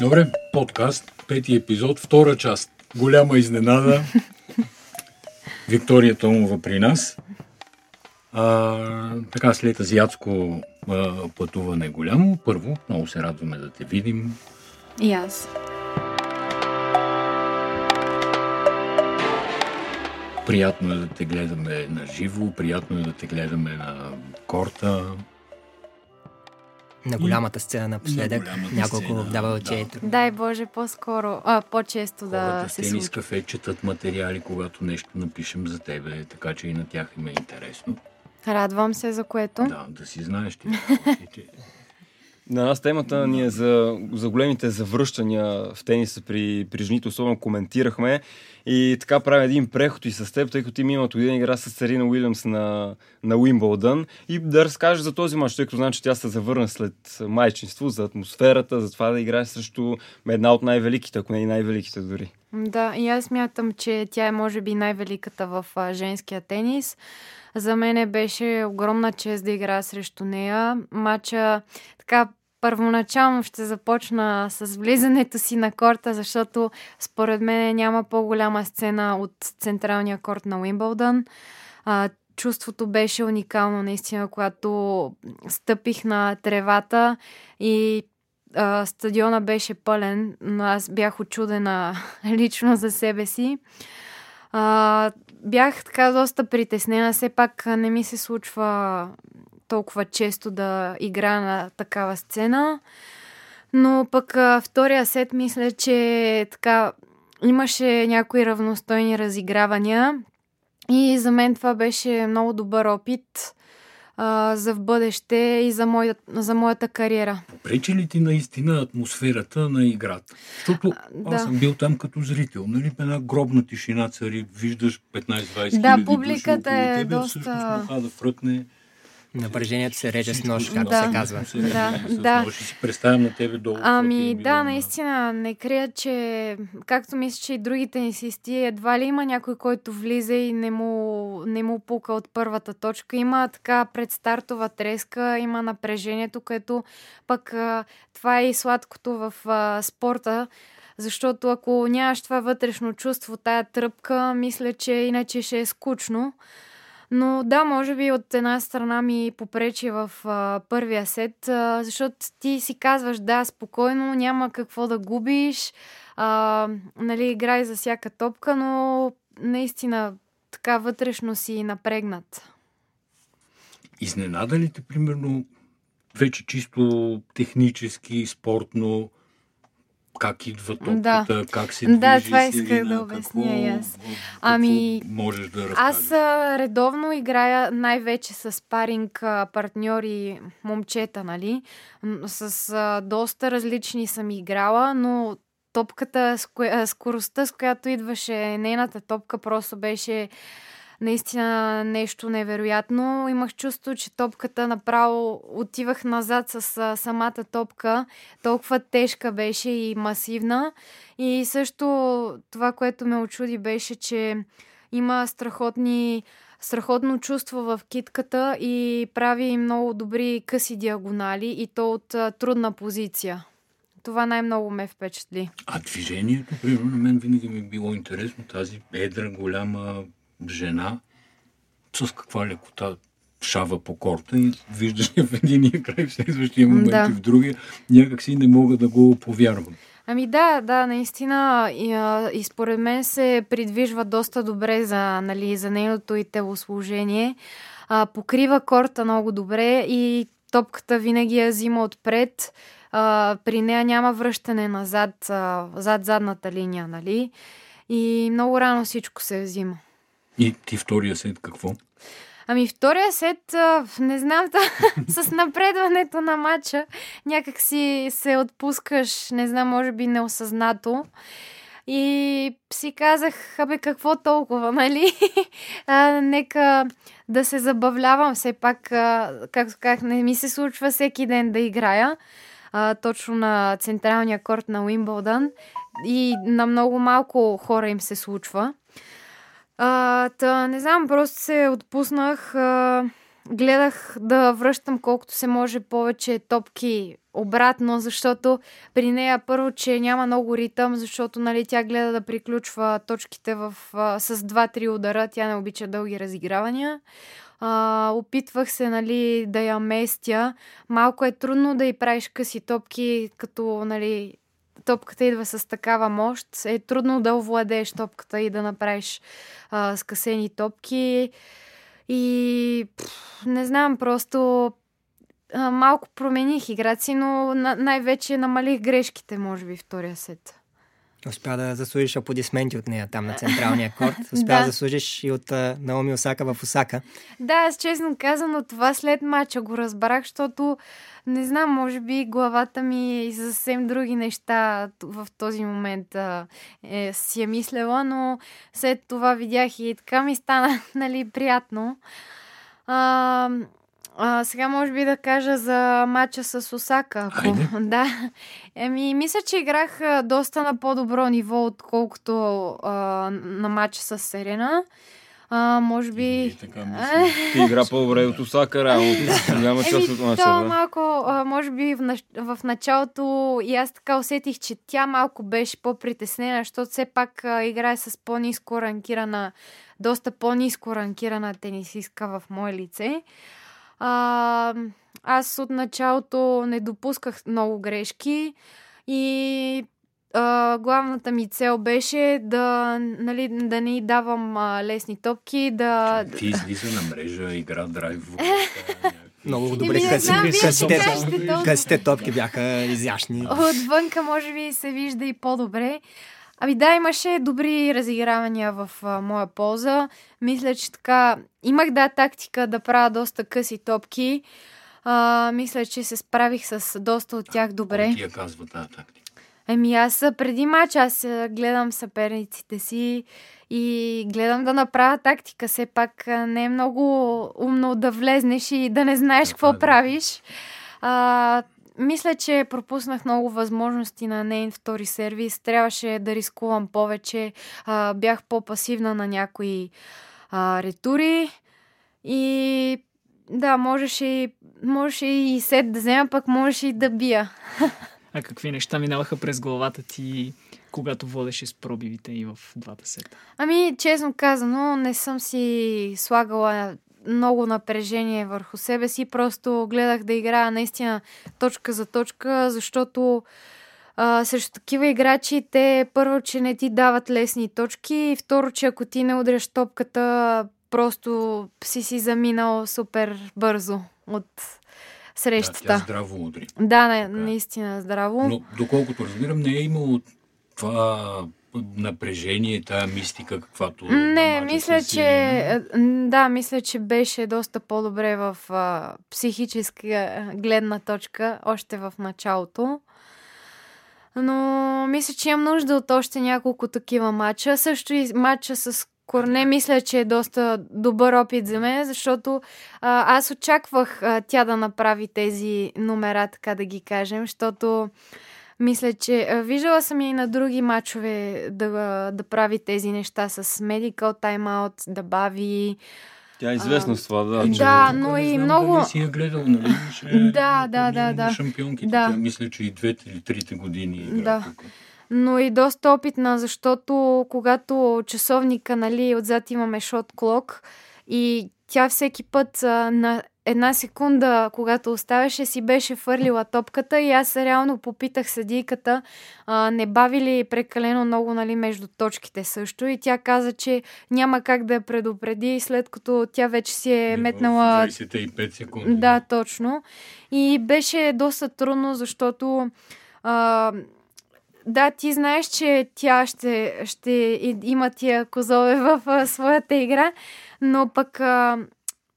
Добре, подкаст, пети епизод, втора част. Голяма изненада. Виктория Томова при нас. А, така, след азиатско а, пътуване голямо, първо, много се радваме да те видим. И аз. Приятно е да те гледаме на живо, приятно е да те гледаме на корта. На голямата сцена напоследък. На Няколко сцена, дава да. Дай Боже, по-скоро, а, по-често да Хората в се тенис случва. кафе четат материали, когато нещо напишем за тебе, така че и на тях им е интересно. Радвам се за което. Да, да си знаеш ти. че- На нас темата ни е за, за големите завръщания в тениса при, при жените, особено коментирахме. И така правим един преход и с теб, тъй като ти миналата година игра с Серина Уилямс на, на Уимбълдън. И да разкажеш за този мач, тъй като знам, че тя се завърна след майчинство, за атмосферата, за това да играе срещу една от най-великите, ако не и най-великите дори. Да, и аз мятам, че тя е може би най-великата в женския тенис. За мен беше огромна чест да играя срещу нея. Мача така първоначално ще започна с влизането си на корта, защото според мен няма по-голяма сцена от централния корт на Уимбълдън. А, чувството беше уникално, наистина, когато стъпих на тревата и а, стадиона беше пълен, но аз бях очудена лично за себе си. А, бях така доста притеснена, все пак не ми се случва толкова често да игра на такава сцена. Но пък а, втория сет мисля, че така имаше някои равностойни разигравания и за мен това беше много добър опит а, за в бъдеще и за, моя, за моята кариера. Пречи ли ти наистина атмосферата на играта? Защото да. аз съм бил там като зрител. Нали? Една гробна тишина цари, виждаш 15-20 Да, публиката е тебе, доста- всъщност да фръкне. Напрежението се реже с нож, както Да. се казва. Да, да. и си представям на тебе долу. Ами е да, наистина, не крия, че както мисля, че и другите тенисисти, едва ли има някой, който влиза и не му, не му пука от първата точка. Има така предстартова треска, има напрежението, което пък това е и сладкото в а, спорта, защото ако нямаш това вътрешно чувство, тая тръпка, мисля, че иначе ще е скучно. Но да, може би от една страна ми попречи в а, първия сет, а, защото ти си казваш, да, спокойно, няма какво да губиш, а, нали, играй за всяка топка, но наистина така вътрешно си напрегнат. Изненада ли те, примерно, вече чисто технически, спортно, как идва топката, Да. как се Да, движи това исках Сирина, да обясня и аз. Ами, можеш да разкажеш? Аз редовно играя най-вече с паринг партньори, момчета, нали? С а, доста различни съм играла, но топката, скоростта, с която идваше нейната топка, просто беше наистина нещо невероятно. Имах чувство, че топката направо отивах назад с самата топка. Толкова тежка беше и масивна. И също това, което ме очуди, беше, че има страхотни, страхотно чувство в китката и прави много добри къси диагонали и то от трудна позиция. Това най-много ме впечатли. А движението, примерно, на мен винаги ми е било интересно. Тази едра, голяма жена, с каква лекота шава по корта и виждаш я в единия край, в следващия момент Да. и в другия. Някак си не мога да го повярвам. Ами да, да, наистина и, и според мен се придвижва доста добре за, нали, за нейното и телосложение. А, покрива корта много добре и топката винаги я взима отпред. А, при нея няма връщане назад, а, зад задната линия, нали? И много рано всичко се взима. И ти втория сет какво? Ами втория сет, не знам, та, с напредването на матча някак си се отпускаш, не знам, може би неосъзнато. И си казах, абе какво толкова, нали? а, нека да се забавлявам все пак, а, както казах, не ми се случва всеки ден да играя. А, точно на централния корт на Уимбълдън. И на много малко хора им се случва. А, та, не знам, просто се отпуснах. А, гледах да връщам колкото се може повече топки обратно, защото при нея първо, че няма много ритъм, защото нали, тя гледа да приключва точките в, а, с 2-3 удара, тя не обича дълги разигравания. А, опитвах се нали, да я местя. Малко е трудно да й правиш къси топки, като нали, топката идва с такава мощ. Е трудно да овладееш топката и да направиш а, скъсени топки. И пф, не знам, просто а, малко промених играта си, но на- най-вече намалих грешките, може би, втория сет. Успя да заслужиш аплодисменти от нея там на централния корт. Успя Да. да заслужиш и от а, Наоми Осака в Осака. Да, аз честно казано, това след мача го разбрах, защото не знам, може би главата ми е и за съвсем други неща в този момент а, е, си е мислела, но след това видях и така ми стана нали, приятно. А, а, сега може би да кажа за матча с Осака. Ако... Айде. Да. Еми, мисля, че играх доста на по-добро ниво, отколкото а, на матча с Серена. А, може би... И така мисля. Ти игра по-добре от Осака, реално. Голяма част от мача, да. малко, а, може би в, нач- в началото и аз така усетих, че тя малко беше по-притеснена, защото все пак а, играе с по-низко ранкирана, доста по-низко ранкирана тенисистка в мое лице. А, аз от началото не допусках много грешки и а, главната ми цел беше да, нали, да не й давам а, лесни топки, да... Ти излиза на мрежа, игра драйв. Много някакви- добре късите, късите топки бяха изящни. Отвънка може би се вижда и по-добре. Ами да, имаше добри разигравания в а, моя полза. Мисля, че така... Имах да тактика да правя доста къси топки. А, мисля, че се справих с доста от тях добре. Кой ти я казва тази тактика? Еми аз преди матч аз гледам съперниците си и гледам да направя тактика. Все пак не е много умно да влезнеш и да не знаеш какво е, да. правиш. А, мисля, че пропуснах много възможности на нейн втори сервис. Трябваше да рискувам повече. А, бях по-пасивна на някои а, ретури и да, можеше, и- можеше и сет да взема, пък можеше и да бия. А какви неща минаваха през главата ти, когато водеше с пробивите и в двата сета? Ами, честно казано, не съм си слагала много напрежение върху себе си. Просто гледах да играя наистина точка за точка, защото а, срещу такива играчи те първо, че не ти дават лесни точки и второ, че ако ти не удряш топката, просто си си заминал супер бързо от Да, тя срещата. здраво удри. Да, не, наистина здраво. Но доколкото разбирам, не е имало това напрежение, тая мистика, каквато Не, мисля, с че. Да, мисля, че беше доста по-добре в а, психическа гледна точка, още в началото. Но мисля, че имам нужда от още няколко такива матча. Също и матча с Корне, мисля, че е доста добър опит за мен, защото а, аз очаквах а, тя да направи тези номера, така да ги кажем, защото мисля, че виждала съм и на други матчове да, да прави тези неща с medical timeout, да бави. Тя е известна с това, да. че- Да, но не и знам много- Дали си я гледал, нали? Имаше Да, да, да, да. Шампионките. Да. Тя мисля, че и двете или трите години игра Да. тук. но и доста опитна, защото когато часовника, нали, отзад имаме шот клок и тя всеки път а, на една секунда, когато оставяше, си беше фърлила топката и аз реално попитах съдийката, а, не бави ли прекалено много, нали, между точките също и тя каза, че няма как да я предупреди, след като тя вече си е метнала 25 секунди. Да, точно. И беше доста трудно, защото а, да, ти знаеш, че тя ще, ще има тия козове в а, своята игра, но пък а,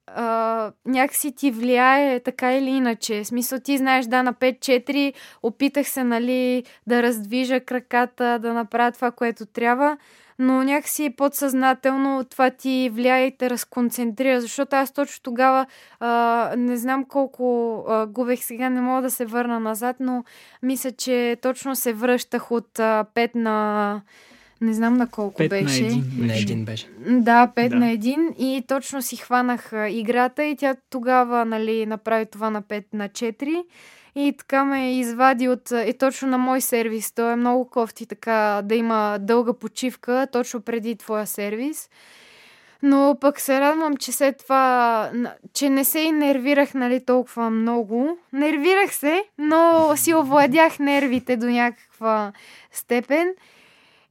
а, някакси ти влияе така или иначе. В смисъл ти знаеш, да, на 5-4 опитах се, нали, да раздвижа краката, да направя това, което трябва, но някакси подсъзнателно това ти влияе и те разконцентрира, защото аз точно тогава а, не знам колко а, губех сега, не мога да се върна назад, но мисля, че точно се връщах от а, 5 на Не знам на колко 5 беше. на 1. Не един беше. Да, 5 Да. на 1 и точно си хванах играта и тя тогава нали, направи това на 5 на 4 и така ме извади от... И точно на мой сервис. Той е много кофти така да има дълга почивка точно преди твоя сервис. Но пък се радвам, че след това, че не се и нервирах нали, толкова много. Нервирах се, но си овладях нервите до някаква степен.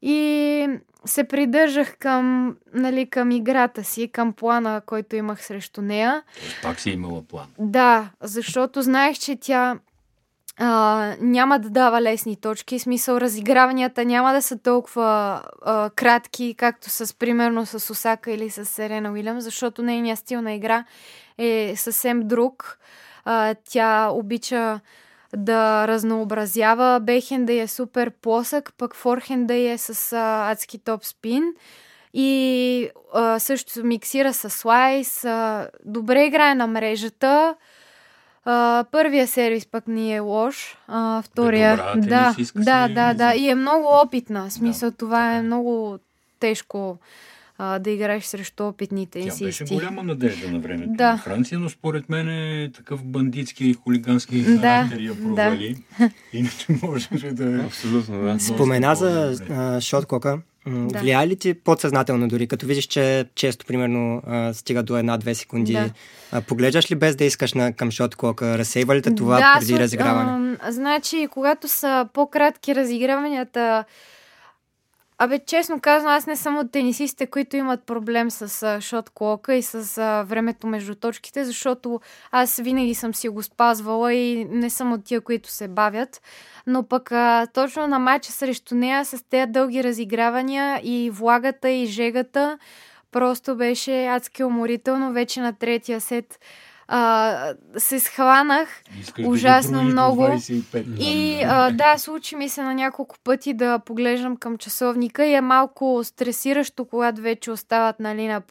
И се придържах към, нали, към играта си, към плана, който имах срещу нея. Пак си имала план. Да, защото знаех, че тя а, няма да дава лесни точки. В смисъл, разиграванията няма да са толкова а, кратки, както с, примерно, с Осака или с Серена Уилям, защото нейният стил на игра е съвсем друг. А, тя обича да разнообразява. Бейхенда е супер плосък, пък форхенда е с а, адски топ спин. И а, също миксира с слайс. А, добре играе на мрежата. А, първия сервис пък ни е лош. А, втория. добра да, да, да, да. И е много опитна. В смисъл, това така е е. много тежко а, да играеш срещу опитните Тя беше тенисисти. голяма надежда на времето Да. на Франция, но според мен е такъв бандитски и хулигански Да, характер я да. провали. Иначе можеше да е... Абсолютно, да. Спомена за а, шоткока. Да. Влияе ли ти подсъзнателно дори, като видиш, че често, примерно, а, стига до една-две секунди, Да. а, поглеждаш ли без да искаш на, към шоткока? Разсейва ли те това да, преди разиграване? ам, значи, когато са по-кратки разиграванията, Абе, честно казано, аз не съм от тенисистите, които имат проблем с шот клока и с а, времето между точките, защото аз винаги съм си го спазвала и не съм от тия, които се бавят. Но пък а, точно на матча срещу нея с тези дълги разигравания и влагата и жегата просто беше адски уморително. Вече на третия сет а, се схванах Искаш ужасно да много. 25. и а, да, случи ми се на няколко пъти да поглеждам към часовника и е малко стресиращо, когато вече остават, нали, на,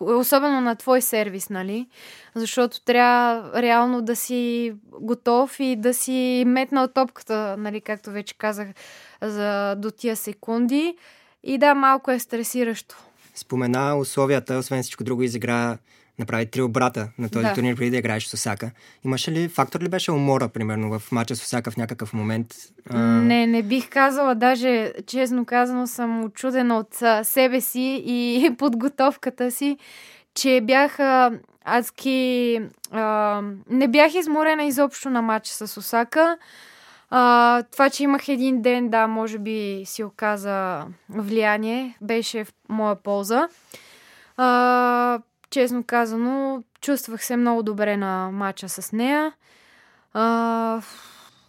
особено на твой сервис, нали, защото трябва реално да си готов и да си метнал топката, нали, както вече казах, за до тия секунди. И да, малко е стресиращо. Спомена условията, освен всичко друго, изигра направи три обрата на този Да. турнир преди да играеш с Осака. Имаше ли, фактор ли беше умора, примерно, в матча с Осака в някакъв момент? А, Не, не бих казала, даже честно казано съм очудена от себе си и подготовката си, че бях а, адски... А, не бях изморена изобщо на матча с Осака. А, това, че имах един ден, да, може би си оказа влияние, беше в моя полза. А, честно казано, чувствах се много добре на матча с нея. А,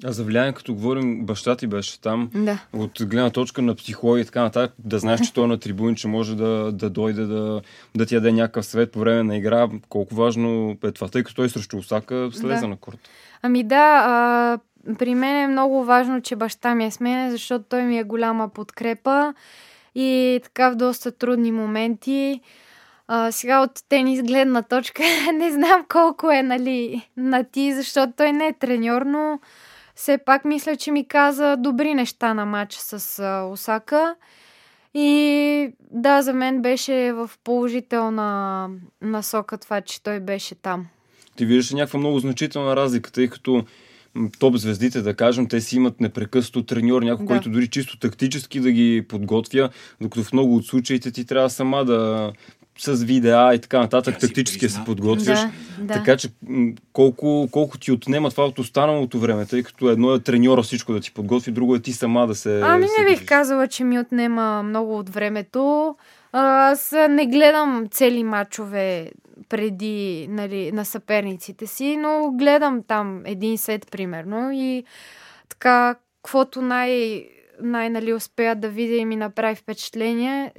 А за влияние, като говорим, баща ти беше там. да. От гледна точка на психология и така нататък, да знаеш, че той е на трибуни, че може да, да дойде да, да ти яде някакъв съвет по време на игра. Колко важно е това, тъй като той срещу Осака слезе Да. на корт. Ами да, а, при мен е много важно, че баща ми е с мен, защото той ми е голяма подкрепа и така в доста трудни моменти. А, сега от тенис гледна точка не знам колко е нали, на ти, защото той не е треньор, но все пак мисля, че ми каза добри неща на матч с а, Осака. И да, за мен беше в положителна насока това, че той беше там. Ти виждаш някаква много значителна разлика, тъй като топ звездите, да кажем, те си имат непрекъснато треньор, някой, Да. който дори чисто тактически да ги подготвя, докато в много от случаите ти трябва сама да с видеа и така нататък, тактически се подготвяш. Да, да. Така че колко, колко ти отнема това от останалото време, тъй като едно е треньора всичко да ти подготви, друго е ти сама да се. Ами не бих казала, че ми отнема много от времето. Аз не гледам цели матчове преди нали, на съперниците си, но гледам там един сет примерно и така, каквото най, най нали, успея да видя и ми направи впечатление,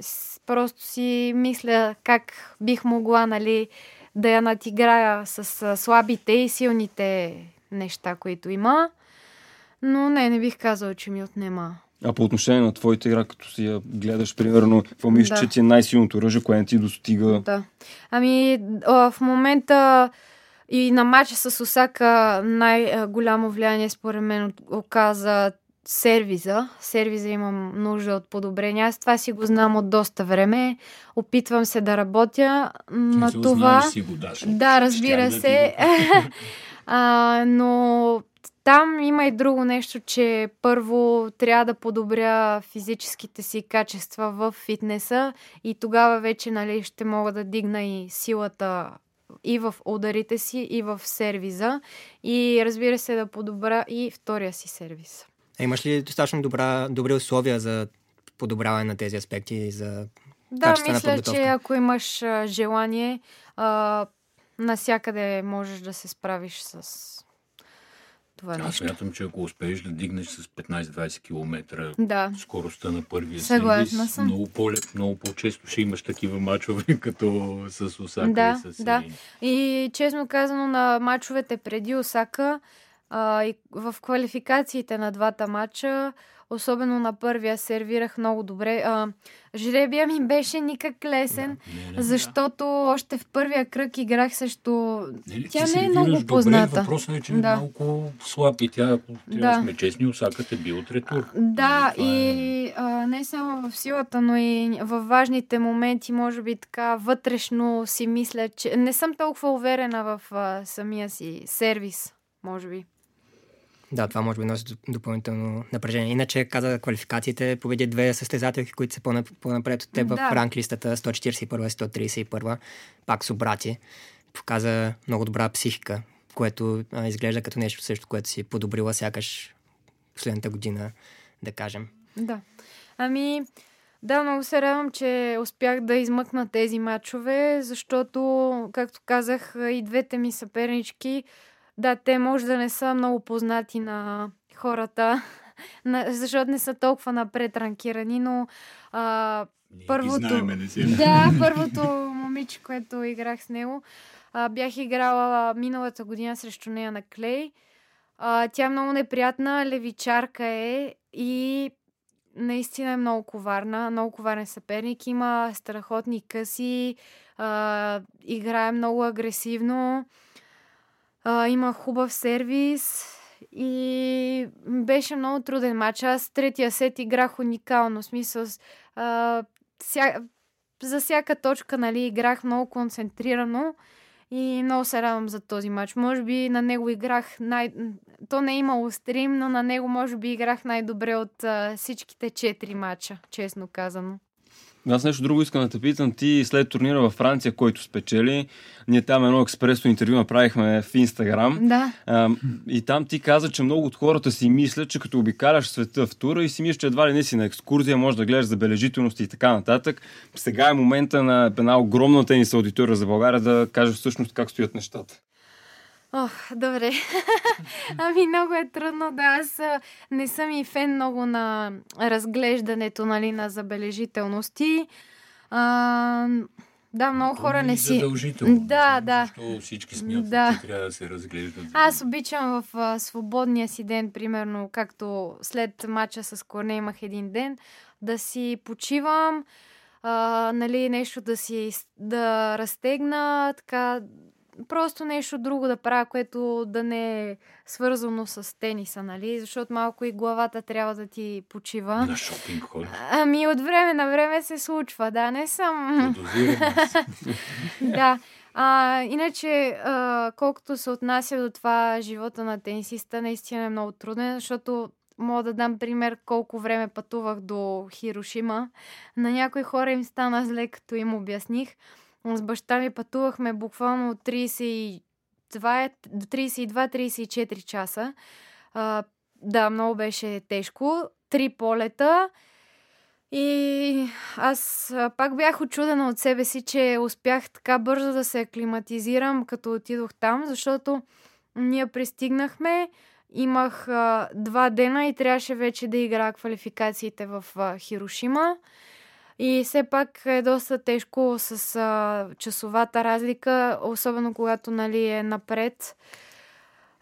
просто си мисля как бих могла нали, да я надиграя с слабите и силните неща, които има. Но не, не бих казала, че ми отнема. А по отношение на твоята игра, като си я гледаш, примерно, какво мислиш, Да. че ти е най-силното оръжие, което ти достига? Да. Ами, в момента и на матча с Осака най-голямо влияние според мен оказа сервиза. Сервиза имам нужда от подобрение. Аз това си го знам от доста време. Опитвам се да работя на Смисъл, това. знаеш си го, да, защото Да, разбира се. а, но там има и друго нещо, че първо трябва да подобря физическите си качества в фитнеса и тогава вече нали, ще мога да дигна и силата и в ударите си, и в сервиза. И разбира се да подобря и втория си сервиз. А имаш ли достатъчно добра, добри условия за подобряване на тези аспекти за Да, мисля, че ако имаш а, желание, а, насякъде можеш да се справиш с това Аз нещо. смятам, че ако успееш да дигнеш с 15-20 км Да. скоростта на първия Съгласна сервис, съм. много, по много по-често ще имаш такива мачове, като с Осака Да, и с да. И честно казано, на мачовете преди Осака а, и в квалификациите на двата мача, особено на първия, сервирах много добре. А, жребия ми беше никак лесен, Не, не, защото още в първия кръг играх срещу... Не, Тя не е много добре, позната. Въпросът е, че Да. е малко слаб и тя, ако Да. да сме честни, Осака те би от ретур. Да, Нали, е- и а, не само в силата, но и във важните моменти, може би така вътрешно си мисля, че не съм толкова уверена в а, самия си сервис, може би. Да, това може би носи доп- допълнително напрежение. Иначе каза квалификациите, победи две състезателки, които са по-нап- по-напред от теб Да. в ранглистата 141-131, пак с обрати. Показа много добра психика, което а, изглежда като нещо също, което си подобрила сякаш последната година, да кажем. Да. Ами, да, много се радвам, че успях да измъкна тези матчове, защото, както казах, и двете ми съпернички, да, те може да не са много познати на хората, на, защото не са толкова напред ранкирани, но а, Ние първото- знаеме, не си. да, първото момиче, което играх с него, а, бях играла миналата година срещу нея на Клей. А, тя е много неприятна, левичарка е и наистина е много коварна, много коварен съперник. Има страхотни къси, а, играе много агресивно, а, има хубав сервис и беше много труден матч. Аз третия сет играх уникално, в смисъл а, ся... за всяка точка нали, играх много концентрирано и много се радвам за този матч. Може би на него играх най... То не е имало стрим, но на него може би играх най-добре от а, всичките четири матча, честно казано. Аз нещо друго искам да те питам. Ти след турнира във Франция, който спечели, ние там едно експресно интервю направихме в Инстаграм. Да. А, и там ти каза, че много от хората си мислят, че като обикаляш света в тура и си мислиш, че едва ли не си на екскурзия, можеш да гледаш забележителности и така нататък. Сега е момента на една огромна тенис аудитория за България да кажеш всъщност как стоят нещата. Ох, добре. ами много е трудно да аз не съм и фен много на разглеждането нали, на забележителности. А, да, много хора не си... Задължително. Да, да. Защо всички смятат, Да. че трябва да се разглеждат. Аз обичам в а, свободния си ден, примерно, както след мача с Корне имах един ден, да си почивам, а, нали, нещо да си да разтегна, така, просто нещо друго да правя, което да не е свързано с тениса, нали, защото малко и главата трябва да ти почива. На шопинг ходиш. Ами от време на време се случва, да, не съм... Да. А, иначе, а, колкото се отнася до това живота на тенисиста, наистина е много труден, защото мога да дам пример колко време пътувах до Хирошима. На някои хора им стана зле, като им обясних. С баща ми пътувахме буквално от 32 до 32-34 часа. А, да, много беше тежко. Три полета. И аз пак бях очудена от себе си, че успях така бързо да се аклиматизирам, като отидох там, защото ние пристигнахме, имах а, два дена и трябваше вече да играя квалификациите в а, Хирошима. И все пак е доста тежко с а, часовата разлика, особено когато нали, е напред.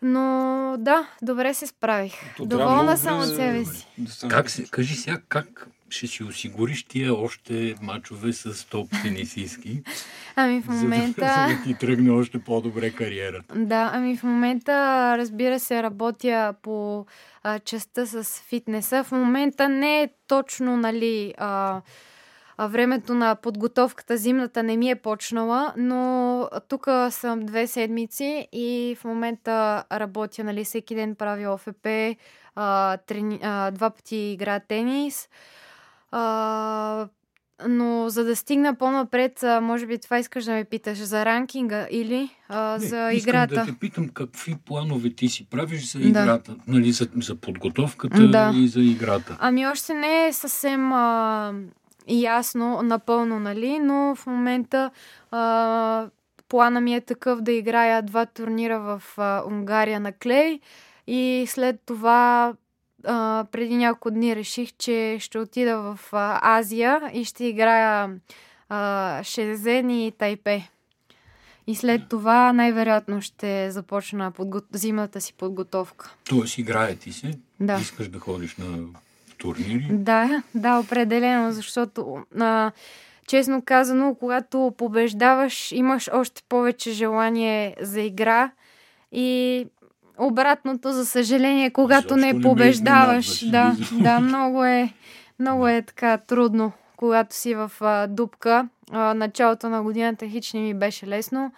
Но да, добре се справих. То Доволна съм от себе бе. си. Как се, кажи сега, как ще си осигуриш тия още мачове с топ тенисистки, Ами в за, да, момента... за да ти тръгне още по-добре кариерата. Да, ами в момента, разбира се, работя по а, частта с фитнеса. В момента не е точно, нали, а, времето на подготовката, зимната не ми е почнала, но тук съм две седмици и в момента работя, нали, всеки ден правя ОФП, а, трени, а, два пъти игра тенис. А, но за да стигна по-напред, може би това искаш да ме питаш за ранкинга или а, Не, за искам играта. да те питам какви планове ти си правиш за Да. играта, нали, за, за подготовката Да. и за играта. Ами още не е съвсем а, ясно, напълно, нали, но в момента а, плана ми е такъв да играя два турнира в а, Унгария на клей и след това а, преди няколко дни реших, че ще отида в а, Азия и ще играя а, Шезен и Тайпе. И след това най-вероятно ще започна подго... зимната си подготовка. Тоест играе ти се, Да. искаш да ходиш на турнири. Да, да, определено, защото а, честно казано, когато побеждаваш, имаш още повече желание за игра и обратното, за съжаление, когато Изобщо не не ме побеждаваш, изненадваш, да, да, много е, много е така трудно, когато си в а, дупка. А, началото на годината хич не ми беше лесно.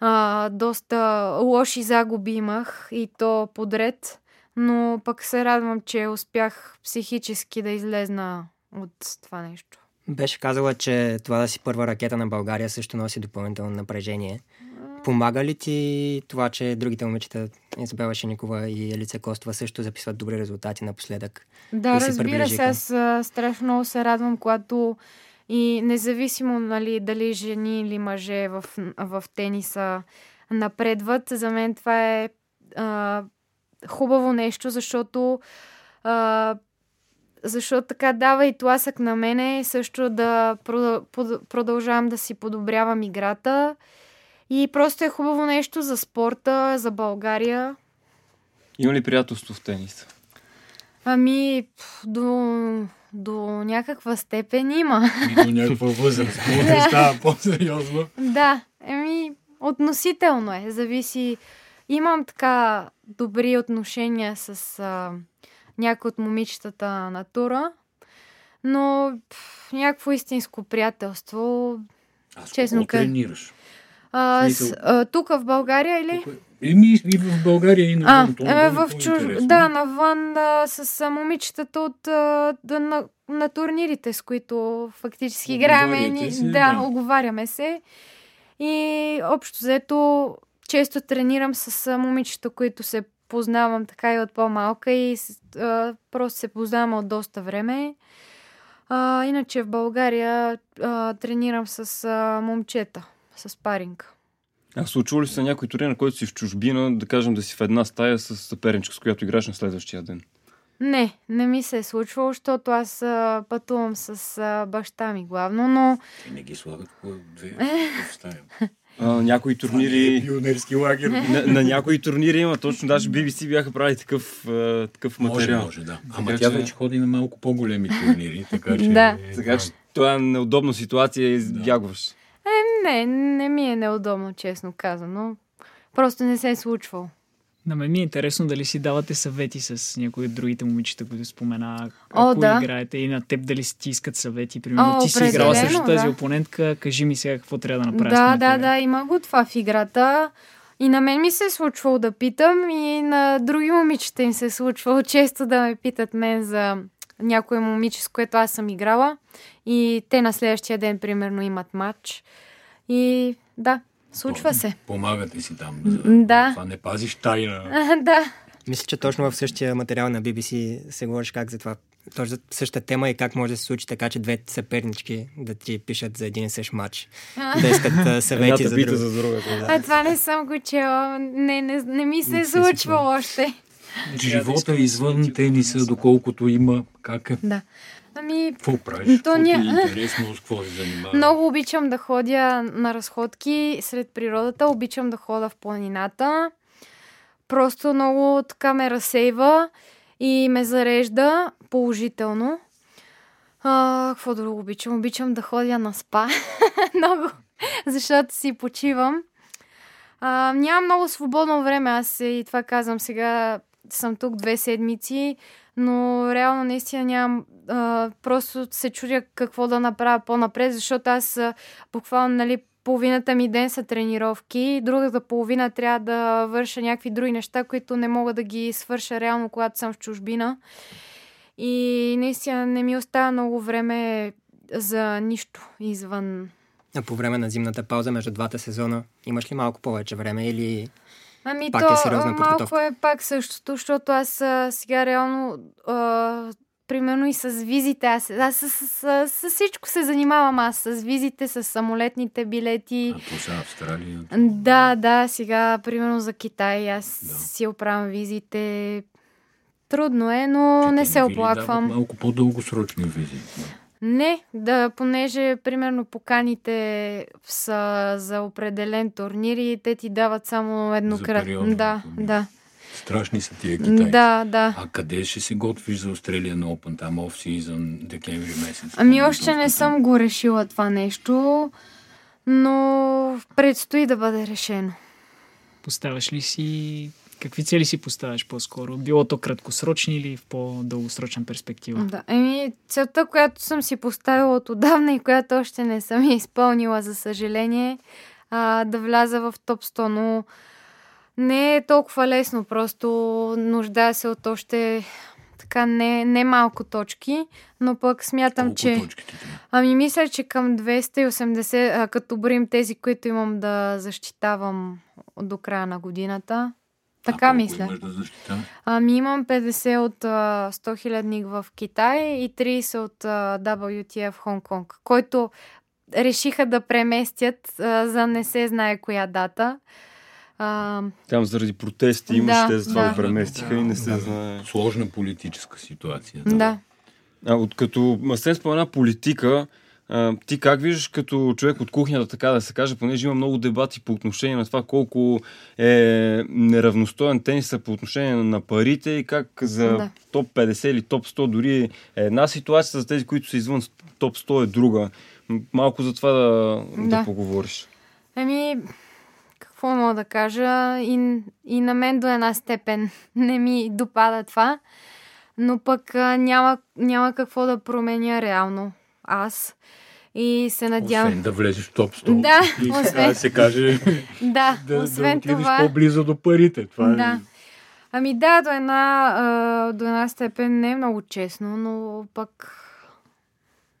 А, доста лоши загуби имах и то подред, но пък се радвам, че успях психически да излезна от това нещо. Беше казала, че това да си първа ракета на България също носи допълнително напрежение. Помага ли ти това, че другите момичета, Изабела Шеникова и Елица Костова също записват добри резултати напоследък? Да, се разбира се, аз страшно много се радвам, когато и независимо нали, дали жени или мъже в, в тениса напредват, за мен това е а, хубаво нещо, защото а, защото така дава и тласък на мене също да продължавам да си подобрявам играта. И просто е хубаво нещо за спорта, за България. Има ли приятелство в тенис? Ами, до, до някаква степен има. И до някаква възраст. Какво не става по-сериозно? да, еми, относително е. Зависи. Имам така добри отношения с а, някои от момичетата на тура, но пф, някакво истинско приятелство. Аз Честно ка- тренираш? А, с, а, тук в България или? Тук е- Еми и в България и А, навън. това е, е в чуж... Да, навън а, с а, момичетата от а, да, на, на турнирите, с които фактически играем. Ни, да, да. оговаряме се. И общо взето често тренирам с момичета, които се познавам така и от по-малка и а, просто се познаваме от доста време. А, иначе в България а, тренирам с а, момчета, с паринг. А случва ли се някой турнир, на който си в чужбина, да кажем да си в една стая с съперничка, с която играеш на следващия ден? Не, не ми се е случвало, защото аз а, пътувам с а, баща ми главно, но Те не ги слагат по две в стая. А, някои не е турнири... пионерски лагер. на, на някои турнири има, точно даже BBC бяха правили такъв, а, такъв Може, материал. може, да. Ама Така тя че- вече ходи на малко по-големи турнири, така че... Да. Така че това е неудобна ситуация и избягваш. не, не ми е неудобно, честно казано. Просто не се е случвало. На мен ми е интересно дали си давате съвети с някои от другите момичета, които спомена, О, ако да. играете и на теб дали си ти искат съвети. Примерно О, ти си играла срещу тази да. опонентка, кажи ми сега какво трябва да направя. с Да, да, да, има го това в играта. И на мен ми се е случвало да питам и на други момичета им се е случвало често да ме питат мен за някое момиче, с което аз съм играла. И те на следващия ден, примерно, имат матч. И да, случва се. Помагате си там. За... Да. Това не пазиш тайна. да. Мисля, че точно в същия материал на BBC се говориш как за това. Точно за същата тема и как може да се случи така, че двете съпернички да ти пишат за един и същ матч. да искат съвети за друг. за другата. Да. А това не съм го чела. Не, не, не ми се Не е ти се е случвало още. Живота извън тениса, доколкото има, как е? Да. Ами, Какво правиш? То ти е интересно, с какво се занимаваш? Много обичам да ходя на разходки сред природата, обичам да хода в планината. Просто много така ме разсейва и ме зарежда положително. А, какво друго обичам? Обичам да ходя на спа. много. Защото си почивам. А, нямам много свободно време. Аз и това казвам сега. Съм тук две седмици, но реално наистина нямам. Просто се чудя какво да направя по-напред, защото аз буквално, нали, половината ми ден са тренировки, другата половина трябва да върша някакви други неща, които не мога да ги свърша реално, когато съм в чужбина. И наистина не ми остава много време за нищо извън. А по време на зимната пауза между двата сезона имаш ли малко повече време или Ами Пак то е сериозна малко подготовка. е пак същото, защото аз а, сега реално а, примерно и с визите, аз, аз с, с, с, с всичко се занимавам аз, с визите, с самолетните билети. А то са Австралия. Да, да, сега примерно за Китай аз Да. си оправям визите. Трудно е, но не се ви ли дават оплаквам. Малко по-дългосрочни визи. Не, да, понеже примерно поканите са за определен турнир и те ти дават само еднократно. Да, турнир. да. Страшни са тия китайци. Да, да. А къде ще се готвиш за Australian Open, там оф-сизън, декември месец? Ами още не съм го решила това нещо, но предстои да бъде решено. Поставяш ли си... Какви цели си поставяш по-скоро? Било то краткосрочни или в по-дългосрочна перспектива? Да, еми, целта, която съм си поставила от отдавна и която още не съм я изпълнила, за съжаление, а, да вляза в топ 100, но не е толкова лесно, просто нуждая се от още така не, не малко точки, но пък смятам, Колко че... точки ти трябва? Ами мисля, че към 280, а, като броим тези, които имам да защитавам до края на годината. Така а мисля. Да? Ами имам 50 от а, 100 хилядник в Китай и 30 от а, WTA в Хонг-Конг, който решиха да преместят за не се знае коя дата. А, Там заради протести имаше, Да, те затова да. го преместиха и не се Да. знае. Сложна политическа ситуация. да. А, от като Масен спомена политика, а, ти как виждаш като човек от кухнята, така да се каже, понеже има много дебати по отношение на това колко е неравностоен тениса по отношение на парите и как за Да. топ 50 или топ 100 дори е една ситуация, за тези, които са извън топ 100 е друга. Малко за това да, да. Да. поговориш. Еми, какво мога да кажа? И, и на мен до една степен не ми допада това, но пък няма, няма какво да променя реално аз. И се надявам. Освен да влезеш в топ 100. Да, и освен- да се каже Да, да, освен да отидеш това. по-близо до парите. Това е... Да. Ами да, до една, до една степен не е много честно, но пък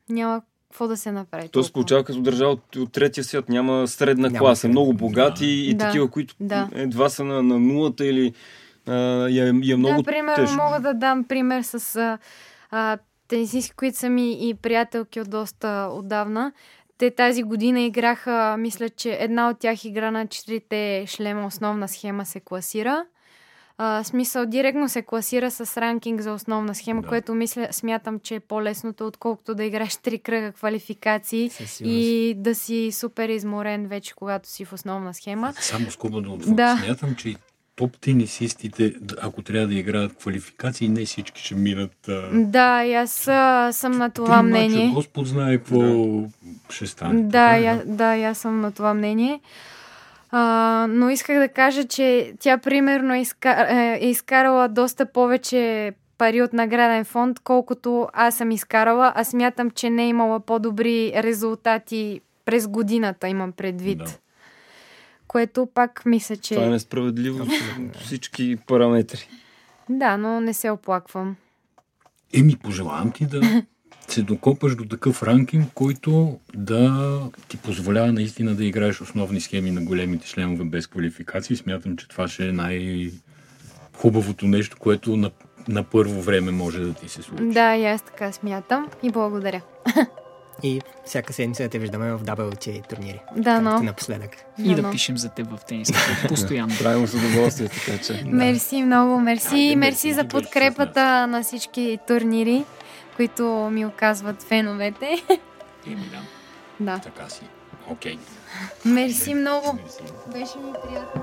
няма какво да се направи. То се получава като държава от, от третия свят. Няма средна Няма класа. средна. Много богати и Да. такива, които Да. едва са на, на нулата или а, е, е много да, пример, тежко. мога да дам пример с а, а, тенисистки, които са ми и приятелки от доста отдавна. Те тази година играха, мисля, че една от тях игра на четирите шлема, основна схема се класира. А, смисъл, директно се класира с ранкинг за основна схема, Да. което мисля, смятам, че е по-лесното, отколкото да играеш три кръга квалификации и да си супер изморен вече, когато си в основна схема. Само скоба да отворя. Да. Смятам, че и топ тенисистите, д- ако трябва да играят квалификации, не всички ще минат. А... Да, и аз а, съм на това три мача, мнение. Господ знае какво ще стане. Да, Така е, я, да, и аз съм на това мнение. А, но исках да кажа, че тя примерно е, изка, е, е изкарала доста повече пари от награден фонд, колкото аз съм изкарала. Аз смятам, че не е имала по-добри резултати през годината, имам предвид. Да. Което пак мисля, че... Това е несправедливо с всички параметри. Да, но не се оплаквам. Еми, пожелавам ти да се докопаш до такъв ранкинг, който да ти позволява наистина да играеш основни схеми на големите шлемове без квалификации. Смятам, че това ще е най-хубавото нещо, което на, на първо време може да ти се случи. Да, и аз така смятам. И благодаря. И всяка седмица да те виждаме в WTA турнири. Да, но. напоследък. И да но. пишем за теб в тениска. Постоянно. Правилно с удоволствие, така че. Мерси много, мерси. Айде, мерси мерси, за подкрепата на всички турнири, които ми оказват феновете. Еми, да, Да. така си. Окей. Мерси много. Мерси. Беше ми приятно.